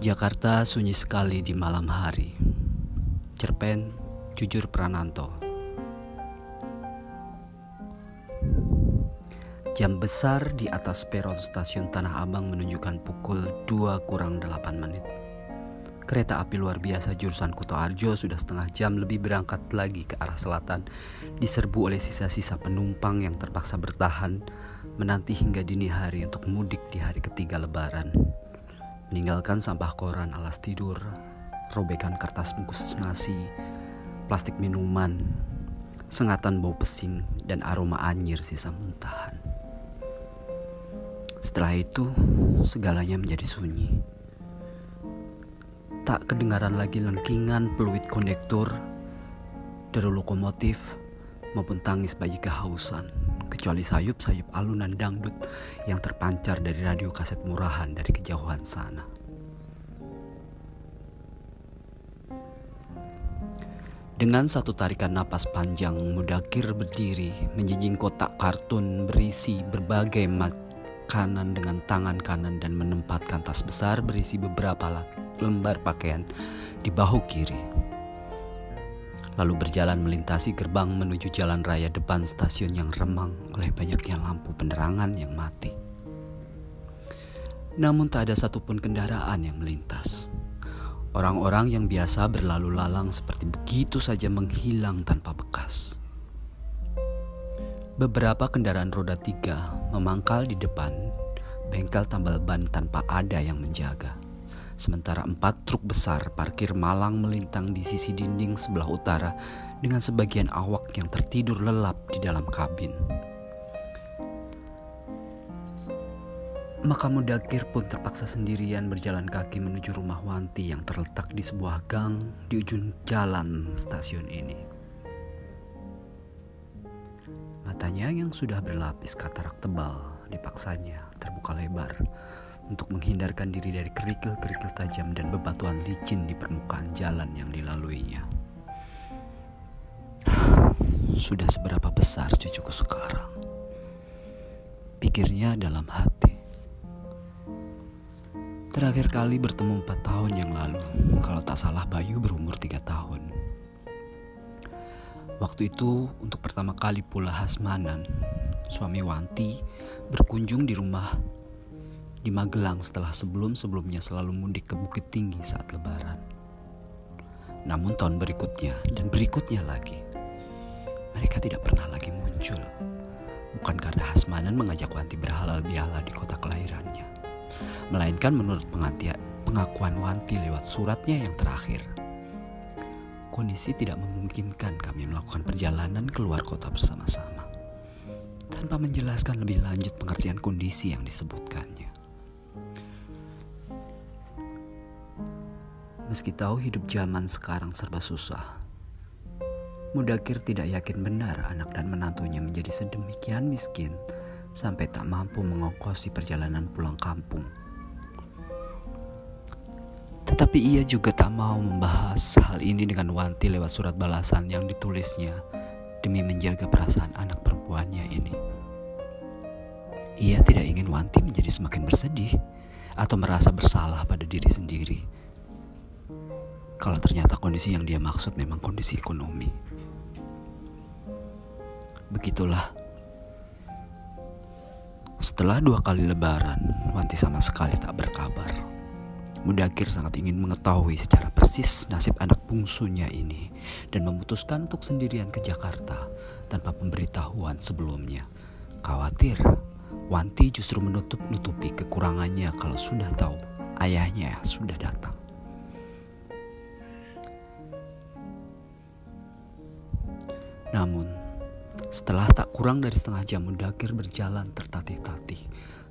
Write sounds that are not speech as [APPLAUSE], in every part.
Jakarta sunyi sekali di malam hari. Cerpen Jujur Prananto. Jam besar di atas peron stasiun Tanah Abang menunjukkan pukul 2 kurang 8 menit. Kereta api luar biasa jurusan Kuto Arjo sudah setengah jam lebih berangkat lagi ke arah selatan, diserbu oleh sisa-sisa penumpang yang terpaksa bertahan menanti hingga dini hari untuk mudik di hari ketiga lebaran meninggalkan sampah koran alas tidur, robekan kertas bungkus nasi, plastik minuman, sengatan bau pesing, dan aroma anyir sisa muntahan. Setelah itu, segalanya menjadi sunyi. Tak kedengaran lagi lengkingan peluit kondektur, deru lokomotif, maupun tangis bayi kehausan kecuali sayup-sayup alunan dangdut yang terpancar dari radio kaset murahan dari kejauhan sana. Dengan satu tarikan napas panjang, Mudakir berdiri menjinjing kotak kartun berisi berbagai makanan dengan tangan kanan dan menempatkan tas besar berisi beberapa lembar pakaian di bahu kiri lalu berjalan melintasi gerbang menuju jalan raya depan stasiun yang remang oleh banyaknya lampu penerangan yang mati. Namun tak ada satupun kendaraan yang melintas. Orang-orang yang biasa berlalu lalang seperti begitu saja menghilang tanpa bekas. Beberapa kendaraan roda tiga memangkal di depan bengkel tambal ban tanpa ada yang menjaga. Sementara empat truk besar parkir malang melintang di sisi dinding sebelah utara dengan sebagian awak yang tertidur lelap di dalam kabin. Maka Mudakir pun terpaksa sendirian berjalan kaki menuju rumah Wanti yang terletak di sebuah gang di ujung jalan stasiun ini. Matanya yang sudah berlapis katarak tebal dipaksanya terbuka lebar untuk menghindarkan diri dari kerikil-kerikil tajam dan bebatuan licin di permukaan jalan yang dilaluinya. [SIGHS] Sudah seberapa besar cucuku sekarang? Pikirnya dalam hati. Terakhir kali bertemu empat tahun yang lalu, kalau tak salah Bayu berumur tiga tahun. Waktu itu untuk pertama kali pula Hasmanan, suami Wanti, berkunjung di rumah di Magelang setelah sebelum-sebelumnya selalu mudik ke Bukit Tinggi saat lebaran. Namun tahun berikutnya dan berikutnya lagi, mereka tidak pernah lagi muncul. Bukan karena Hasmanan mengajak Wanti berhalal bihalal di kota kelahirannya, melainkan menurut pengakuan Wanti lewat suratnya yang terakhir. Kondisi tidak memungkinkan kami melakukan perjalanan keluar kota bersama-sama tanpa menjelaskan lebih lanjut pengertian kondisi yang disebutkannya. Meski tahu hidup zaman sekarang serba susah, Mudakir tidak yakin benar anak dan menantunya menjadi sedemikian miskin sampai tak mampu mengongkosi perjalanan pulang kampung. Tetapi ia juga tak mau membahas hal ini dengan Wanti lewat surat balasan yang ditulisnya demi menjaga perasaan anak perempuannya ini. Ia tidak ingin Wanti menjadi semakin bersedih atau merasa bersalah pada diri sendiri kalau ternyata kondisi yang dia maksud memang kondisi ekonomi. Begitulah. Setelah dua kali lebaran, Wanti sama sekali tak berkabar. Mudakir sangat ingin mengetahui secara persis nasib anak bungsunya ini dan memutuskan untuk sendirian ke Jakarta tanpa pemberitahuan sebelumnya. Khawatir, Wanti justru menutup-nutupi kekurangannya kalau sudah tahu ayahnya sudah datang. Namun, setelah tak kurang dari setengah jam Mudakir berjalan tertatih-tatih,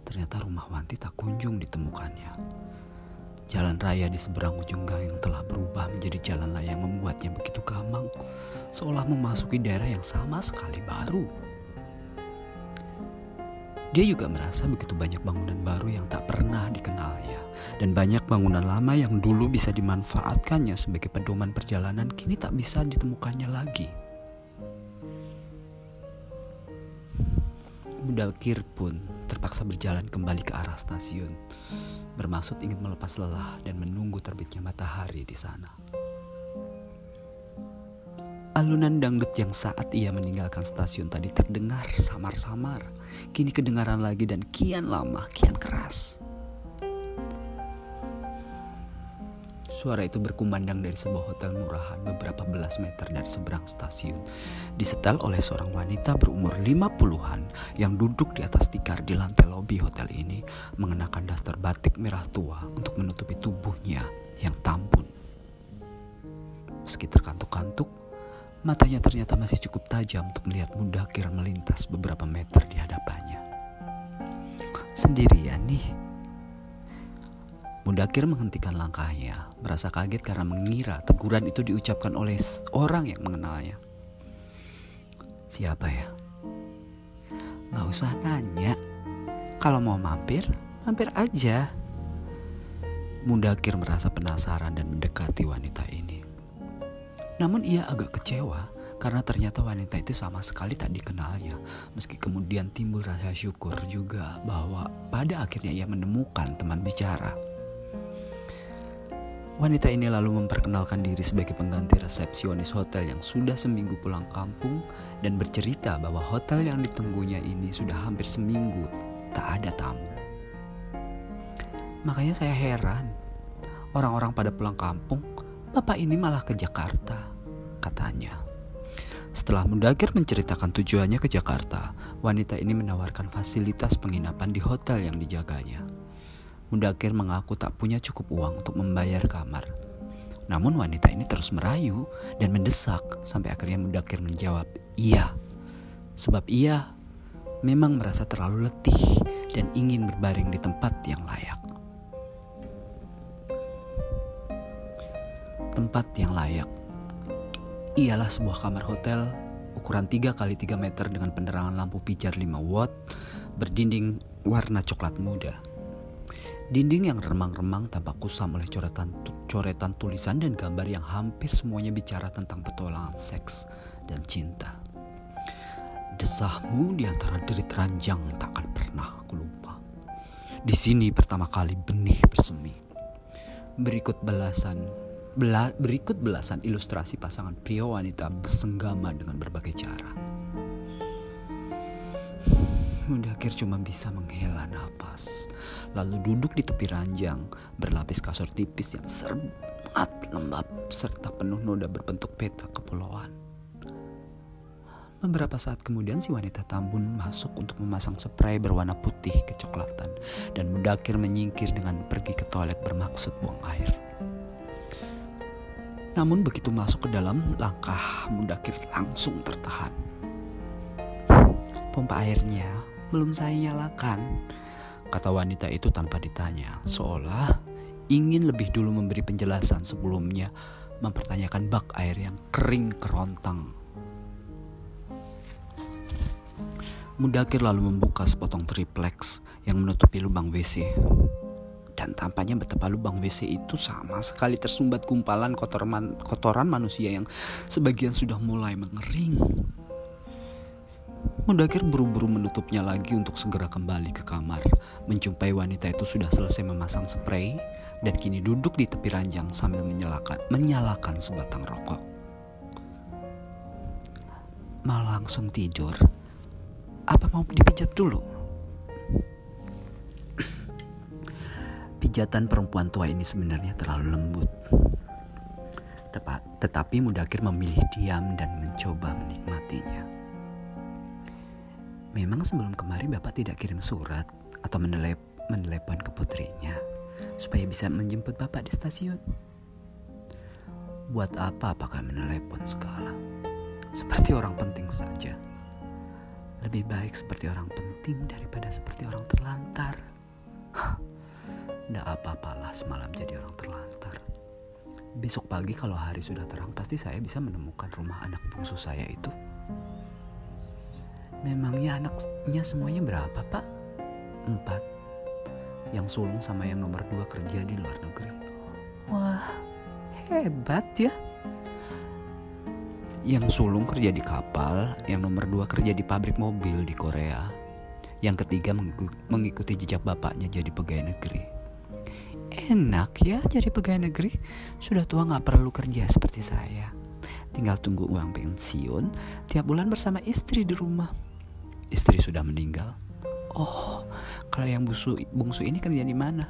ternyata rumah Wanti tak kunjung ditemukannya. Jalan raya di seberang ujung gang yang telah berubah menjadi jalan layang membuatnya begitu gamang, seolah memasuki daerah yang sama sekali baru. Dia juga merasa begitu banyak bangunan baru yang tak pernah dikenalnya, dan banyak bangunan lama yang dulu bisa dimanfaatkannya sebagai pedoman perjalanan kini tak bisa ditemukannya lagi. Mudakir pun terpaksa berjalan kembali ke arah stasiun. bermaksud ingin melepas lelah dan menunggu terbitnya matahari di sana. Alunan dangdut yang saat ia meninggalkan stasiun tadi terdengar samar-samar, kini kedengaran lagi dan kian lama, kian keras. Suara itu berkumandang dari sebuah hotel murahan beberapa belas meter dari seberang stasiun. Disetel oleh seorang wanita berumur 50-an yang duduk di atas tikar di lantai lobi hotel ini mengenakan daster batik merah tua untuk menutupi tubuhnya yang tambun. Meski terkantuk-kantuk, matanya ternyata masih cukup tajam untuk melihat Mudakir melintas beberapa meter di hadapannya. Sendirian nih, Mudakir menghentikan langkahnya, merasa kaget karena mengira teguran itu diucapkan oleh orang yang mengenalnya. Siapa ya? Gak usah nanya. Kalau mau mampir, mampir aja. Mudakir merasa penasaran dan mendekati wanita ini. Namun ia agak kecewa karena ternyata wanita itu sama sekali tak dikenalnya. Meski kemudian timbul rasa syukur juga bahwa pada akhirnya ia menemukan teman bicara. Wanita ini lalu memperkenalkan diri sebagai pengganti resepsionis hotel yang sudah seminggu pulang kampung dan bercerita bahwa hotel yang ditunggunya ini sudah hampir seminggu tak ada tamu. Makanya saya heran, orang-orang pada pulang kampung, bapak ini malah ke Jakarta, katanya. Setelah Mundakir menceritakan tujuannya ke Jakarta, wanita ini menawarkan fasilitas penginapan di hotel yang dijaganya. Mudakir mengaku tak punya cukup uang untuk membayar kamar. Namun wanita ini terus merayu dan mendesak sampai akhirnya Mudakir menjawab iya. Sebab ia memang merasa terlalu letih dan ingin berbaring di tempat yang layak. Tempat yang layak ialah sebuah kamar hotel ukuran 3 kali 3 meter dengan penerangan lampu pijar 5 watt berdinding warna coklat muda. Dinding yang remang-remang tampak kusam oleh coretan, coretan tulisan dan gambar yang hampir semuanya bicara tentang petualangan seks dan cinta. Desahmu di antara derit ranjang takkan pernah aku lupa. Di sini pertama kali benih bersemi. Berikut belasan bela, berikut belasan ilustrasi pasangan pria wanita bersenggama dengan berbagai cara. Mundakir cuma bisa menghela nafas, lalu duduk di tepi ranjang, berlapis kasur tipis yang sangat lembab serta penuh noda berbentuk peta kepulauan. Beberapa saat kemudian si wanita tambun masuk untuk memasang spray berwarna putih kecoklatan dan Mundakir menyingkir dengan pergi ke toilet bermaksud buang air. Namun begitu masuk ke dalam, langkah Mundakir langsung tertahan. Pompa airnya belum saya nyalakan. Kata wanita itu tanpa ditanya, seolah ingin lebih dulu memberi penjelasan sebelumnya mempertanyakan bak air yang kering kerontang. Mudakir lalu membuka sepotong triplex yang menutupi lubang WC. Dan tampaknya betapa lubang WC itu sama sekali tersumbat gumpalan kotoran, kotoran manusia yang sebagian sudah mulai mengering. Mudakir buru-buru menutupnya lagi untuk segera kembali ke kamar. Menjumpai wanita itu sudah selesai memasang spray dan kini duduk di tepi ranjang sambil menyalakan, menyalakan sebatang rokok. Mau langsung tidur? Apa mau dipijat dulu? Pijatan perempuan tua ini sebenarnya terlalu lembut. Tetapi Mudakir memilih diam dan mencoba menikmatinya. Memang sebelum kemarin Bapak tidak kirim surat atau menelep, menelepon ke putrinya supaya bisa menjemput Bapak di stasiun. Buat apa apakah menelepon segala? Seperti orang penting saja. Lebih baik seperti orang penting daripada seperti orang terlantar. Tidak apa-apalah semalam jadi orang terlantar. Besok pagi kalau hari sudah terang pasti saya bisa menemukan rumah anak bungsu saya itu. Memangnya anaknya semuanya berapa pak? Empat. Yang sulung sama yang nomor dua kerja di luar negeri. Wah, hebat ya. Yang sulung kerja di kapal, yang nomor dua kerja di pabrik mobil di Korea. Yang ketiga mengikuti jejak bapaknya jadi pegawai negeri. Enak ya jadi pegawai negeri. Sudah tua nggak perlu kerja seperti saya. Tinggal tunggu uang pensiun tiap bulan bersama istri di rumah. Istri sudah meninggal. Oh, kalau yang bungsu, bungsu ini kerja di mana?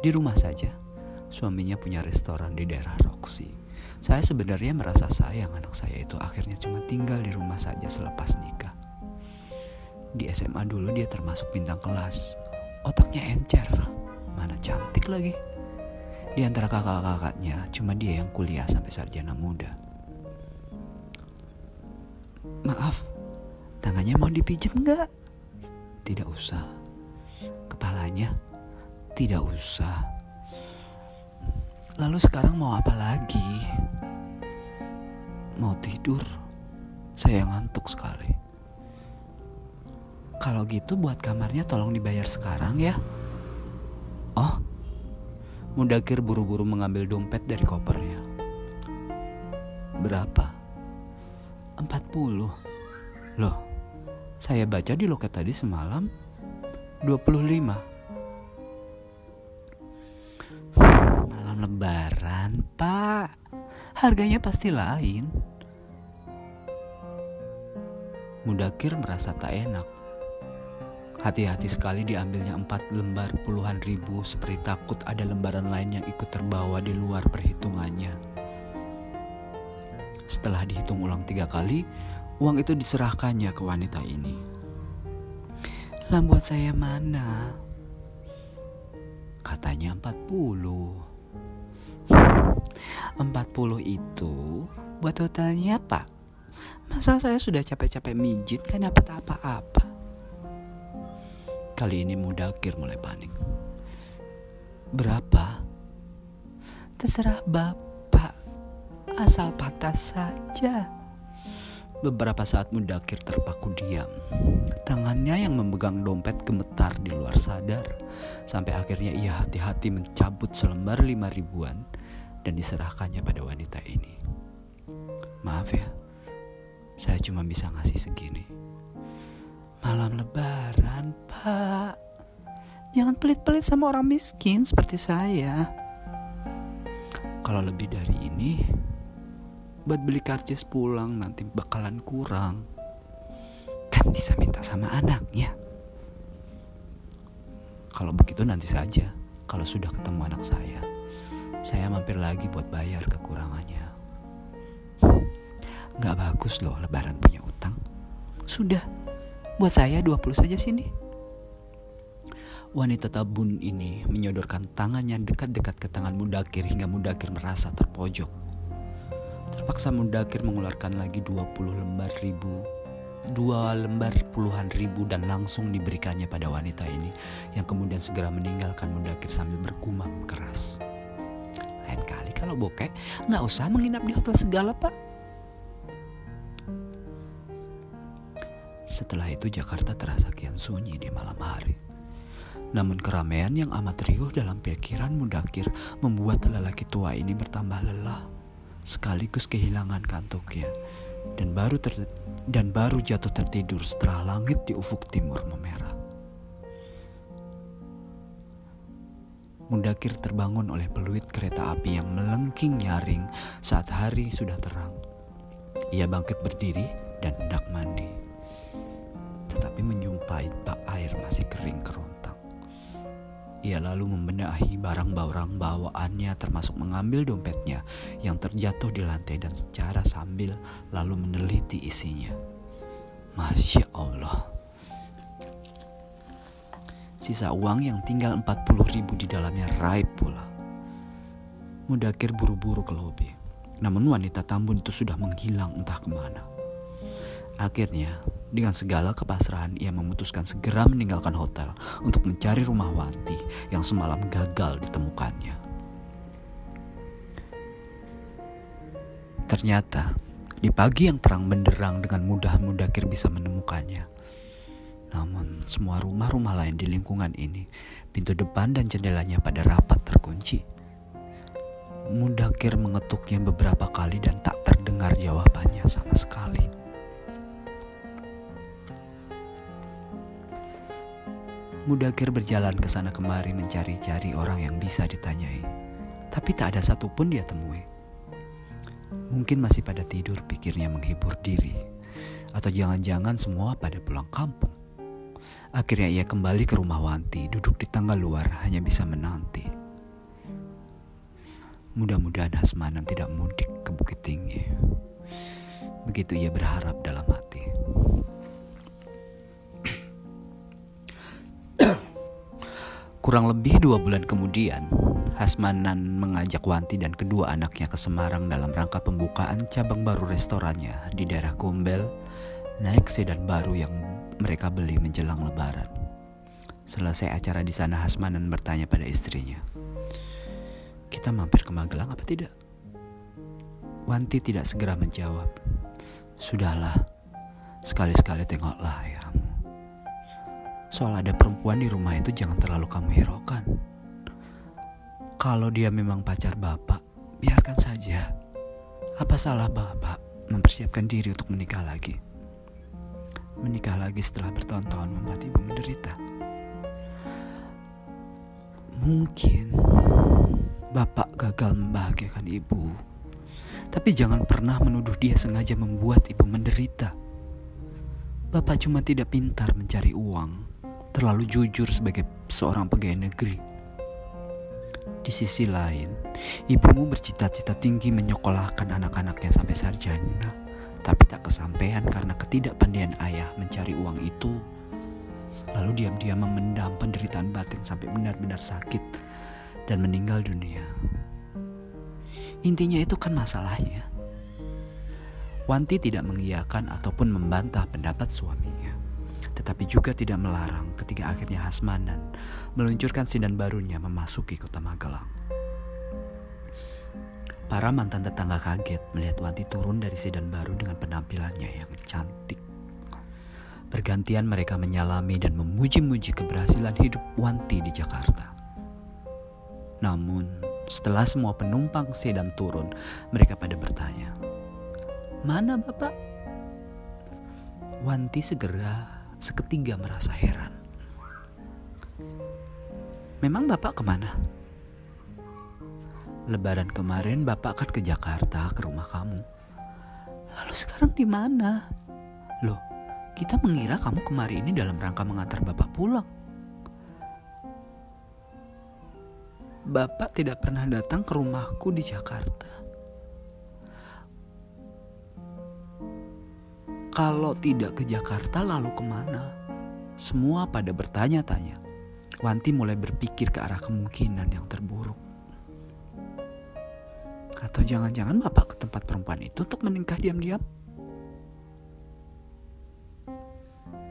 Di rumah saja. Suaminya punya restoran di daerah Roxy. Saya sebenarnya merasa sayang anak saya itu akhirnya cuma tinggal di rumah saja selepas nikah. Di SMA dulu dia termasuk bintang kelas. Otaknya encer, mana cantik lagi. Di antara kakak-kakaknya, cuma dia yang kuliah sampai sarjana muda. Maaf, tangannya mau dipijit nggak? Tidak usah. Kepalanya? Tidak usah. Lalu sekarang mau apa lagi? Mau tidur? Saya ngantuk sekali. Kalau gitu buat kamarnya tolong dibayar sekarang ya. Oh, Mudakir buru-buru mengambil dompet dari kopernya. Berapa? 40. Loh, saya baca di loket tadi semalam 25. Malam lebaran, Pak. Harganya pasti lain. Mudakir merasa tak enak. Hati-hati sekali diambilnya empat lembar puluhan ribu seperti takut ada lembaran lain yang ikut terbawa di luar perhitungannya. Setelah dihitung ulang tiga kali, uang itu diserahkannya ke wanita ini. Lah buat saya mana? Katanya 40. 40 [LAUGHS] itu buat hotelnya pak. Masa saya sudah capek-capek mijit kan dapat apa-apa. Kali ini Mudakir mulai panik. Berapa? Terserah bapak. Asal patah saja. Beberapa saat Mudakir terpaku diam. Tangannya yang memegang dompet gemetar di luar sadar. Sampai akhirnya ia hati-hati mencabut selembar lima ribuan dan diserahkannya pada wanita ini. Maaf ya, saya cuma bisa ngasih segini. Malam lebaran, Pak. Jangan pelit-pelit sama orang miskin seperti saya. Kalau lebih dari ini, buat beli karcis pulang nanti bakalan kurang. Kan bisa minta sama anaknya. Kalau begitu nanti saja, kalau sudah ketemu anak saya, saya mampir lagi buat bayar kekurangannya. Gak bagus loh lebaran punya utang. Sudah, buat saya 20 saja sini. Wanita tabun ini menyodorkan tangannya dekat-dekat ke tangan Mudakir hingga Mudakir merasa terpojok. Terpaksa Mundakir mengeluarkan lagi 20 lembar ribu dua lembar puluhan ribu dan langsung diberikannya pada wanita ini yang kemudian segera meninggalkan Mundakir sambil bergumam keras. Lain kali kalau bokeh nggak usah menginap di hotel segala pak. Setelah itu Jakarta terasa kian sunyi di malam hari. Namun keramaian yang amat riuh dalam pikiran Mudakir membuat lelaki tua ini bertambah lelah sekaligus kehilangan kantuknya dan baru ter dan baru jatuh tertidur setelah langit di ufuk timur memerah. Mundakir terbangun oleh peluit kereta api yang melengking nyaring saat hari sudah terang. Ia bangkit berdiri dan hendak mandi. Tetapi menyumpai bak air masih kering keron. Ia lalu membenahi barang-barang bawaannya termasuk mengambil dompetnya yang terjatuh di lantai dan secara sambil lalu meneliti isinya. Masya Allah. Sisa uang yang tinggal 40 ribu di dalamnya raib pula. Mudakir buru-buru ke lobi. Namun wanita tambun itu sudah menghilang entah ke mana. Akhirnya dengan segala kepasrahan, ia memutuskan segera meninggalkan hotel untuk mencari rumah Wanti yang semalam gagal ditemukannya. Ternyata, di pagi yang terang benderang dengan mudah Mudakir bisa menemukannya. Namun, semua rumah-rumah lain di lingkungan ini, pintu depan dan jendelanya pada rapat terkunci. Mudakir mengetuknya beberapa kali dan tak terdengar jawabannya sama sekali. Mudakir berjalan ke sana kemari mencari-cari orang yang bisa ditanyai. Tapi tak ada satupun dia temui. Mungkin masih pada tidur pikirnya menghibur diri. Atau jangan-jangan semua pada pulang kampung. Akhirnya ia kembali ke rumah Wanti, duduk di tangga luar hanya bisa menanti. Mudah-mudahan Hasmanan tidak mudik ke Bukit Tinggi. Begitu ia berharap dalam hati. Kurang lebih dua bulan kemudian, Hasmanan mengajak Wanti dan kedua anaknya ke Semarang dalam rangka pembukaan cabang baru restorannya di daerah Gombel, naik sedan baru yang mereka beli menjelang lebaran. Selesai acara di sana Hasmanan bertanya pada istrinya. Kita mampir ke Magelang apa tidak? Wanti tidak segera menjawab. Sudahlah, sekali-sekali tengoklah ayahmu. Soal ada perempuan di rumah itu jangan terlalu kamu hiraukan. Kalau dia memang pacar bapak, biarkan saja. Apa salah bapak mempersiapkan diri untuk menikah lagi? menikah lagi setelah bertahun-tahun membuat ibu menderita. Mungkin bapak gagal membahagiakan ibu, tapi jangan pernah menuduh dia sengaja membuat ibu menderita. Bapak cuma tidak pintar mencari uang, terlalu jujur sebagai seorang pegawai negeri. Di sisi lain, ibumu bercita-cita tinggi menyekolahkan anak-anaknya sampai sarjana tapi tak kesampaian karena ketidakpandaian ayah mencari uang itu. Lalu diam-diam memendam penderitaan batin sampai benar-benar sakit dan meninggal dunia. Intinya itu kan masalahnya. Wanti tidak mengiyakan ataupun membantah pendapat suaminya, tetapi juga tidak melarang ketika akhirnya Hasmanan meluncurkan sidan barunya memasuki kota Magelang. Para mantan tetangga kaget melihat Wanti turun dari sedan baru dengan penampilannya yang cantik. Bergantian mereka menyalami dan memuji-muji keberhasilan hidup Wanti di Jakarta. Namun, setelah semua penumpang sedan turun, mereka pada bertanya, "Mana Bapak?" Wanti segera seketika merasa heran. "Memang Bapak ke mana?" Lebaran kemarin bapak kan ke Jakarta ke rumah kamu. Lalu sekarang di mana? Loh, kita mengira kamu kemari ini dalam rangka mengantar bapak pulang. Bapak tidak pernah datang ke rumahku di Jakarta. Kalau tidak ke Jakarta lalu ke mana? Semua pada bertanya-tanya. Wanti mulai berpikir ke arah kemungkinan yang terburuk. Atau jangan-jangan bapak ke tempat perempuan itu untuk menikah diam-diam?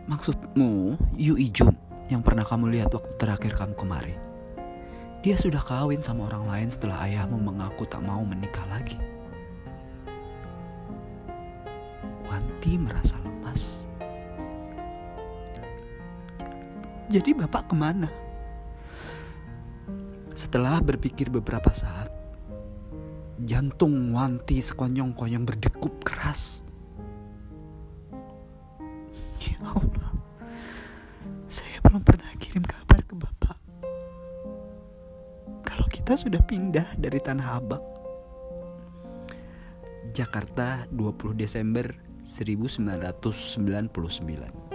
Maksudmu Yu Ijum yang pernah kamu lihat waktu terakhir kamu kemari? Dia sudah kawin sama orang lain setelah ayahmu mengaku tak mau menikah lagi. Wanti merasa lemas. Jadi bapak ke mana? Setelah berpikir beberapa saat, Jantung Wanti sekonyong-konyong berdegup keras. Ya Allah, saya belum pernah kirim kabar ke Bapak. Kalau kita sudah pindah dari Tanah Abang. Jakarta 20 Desember 1999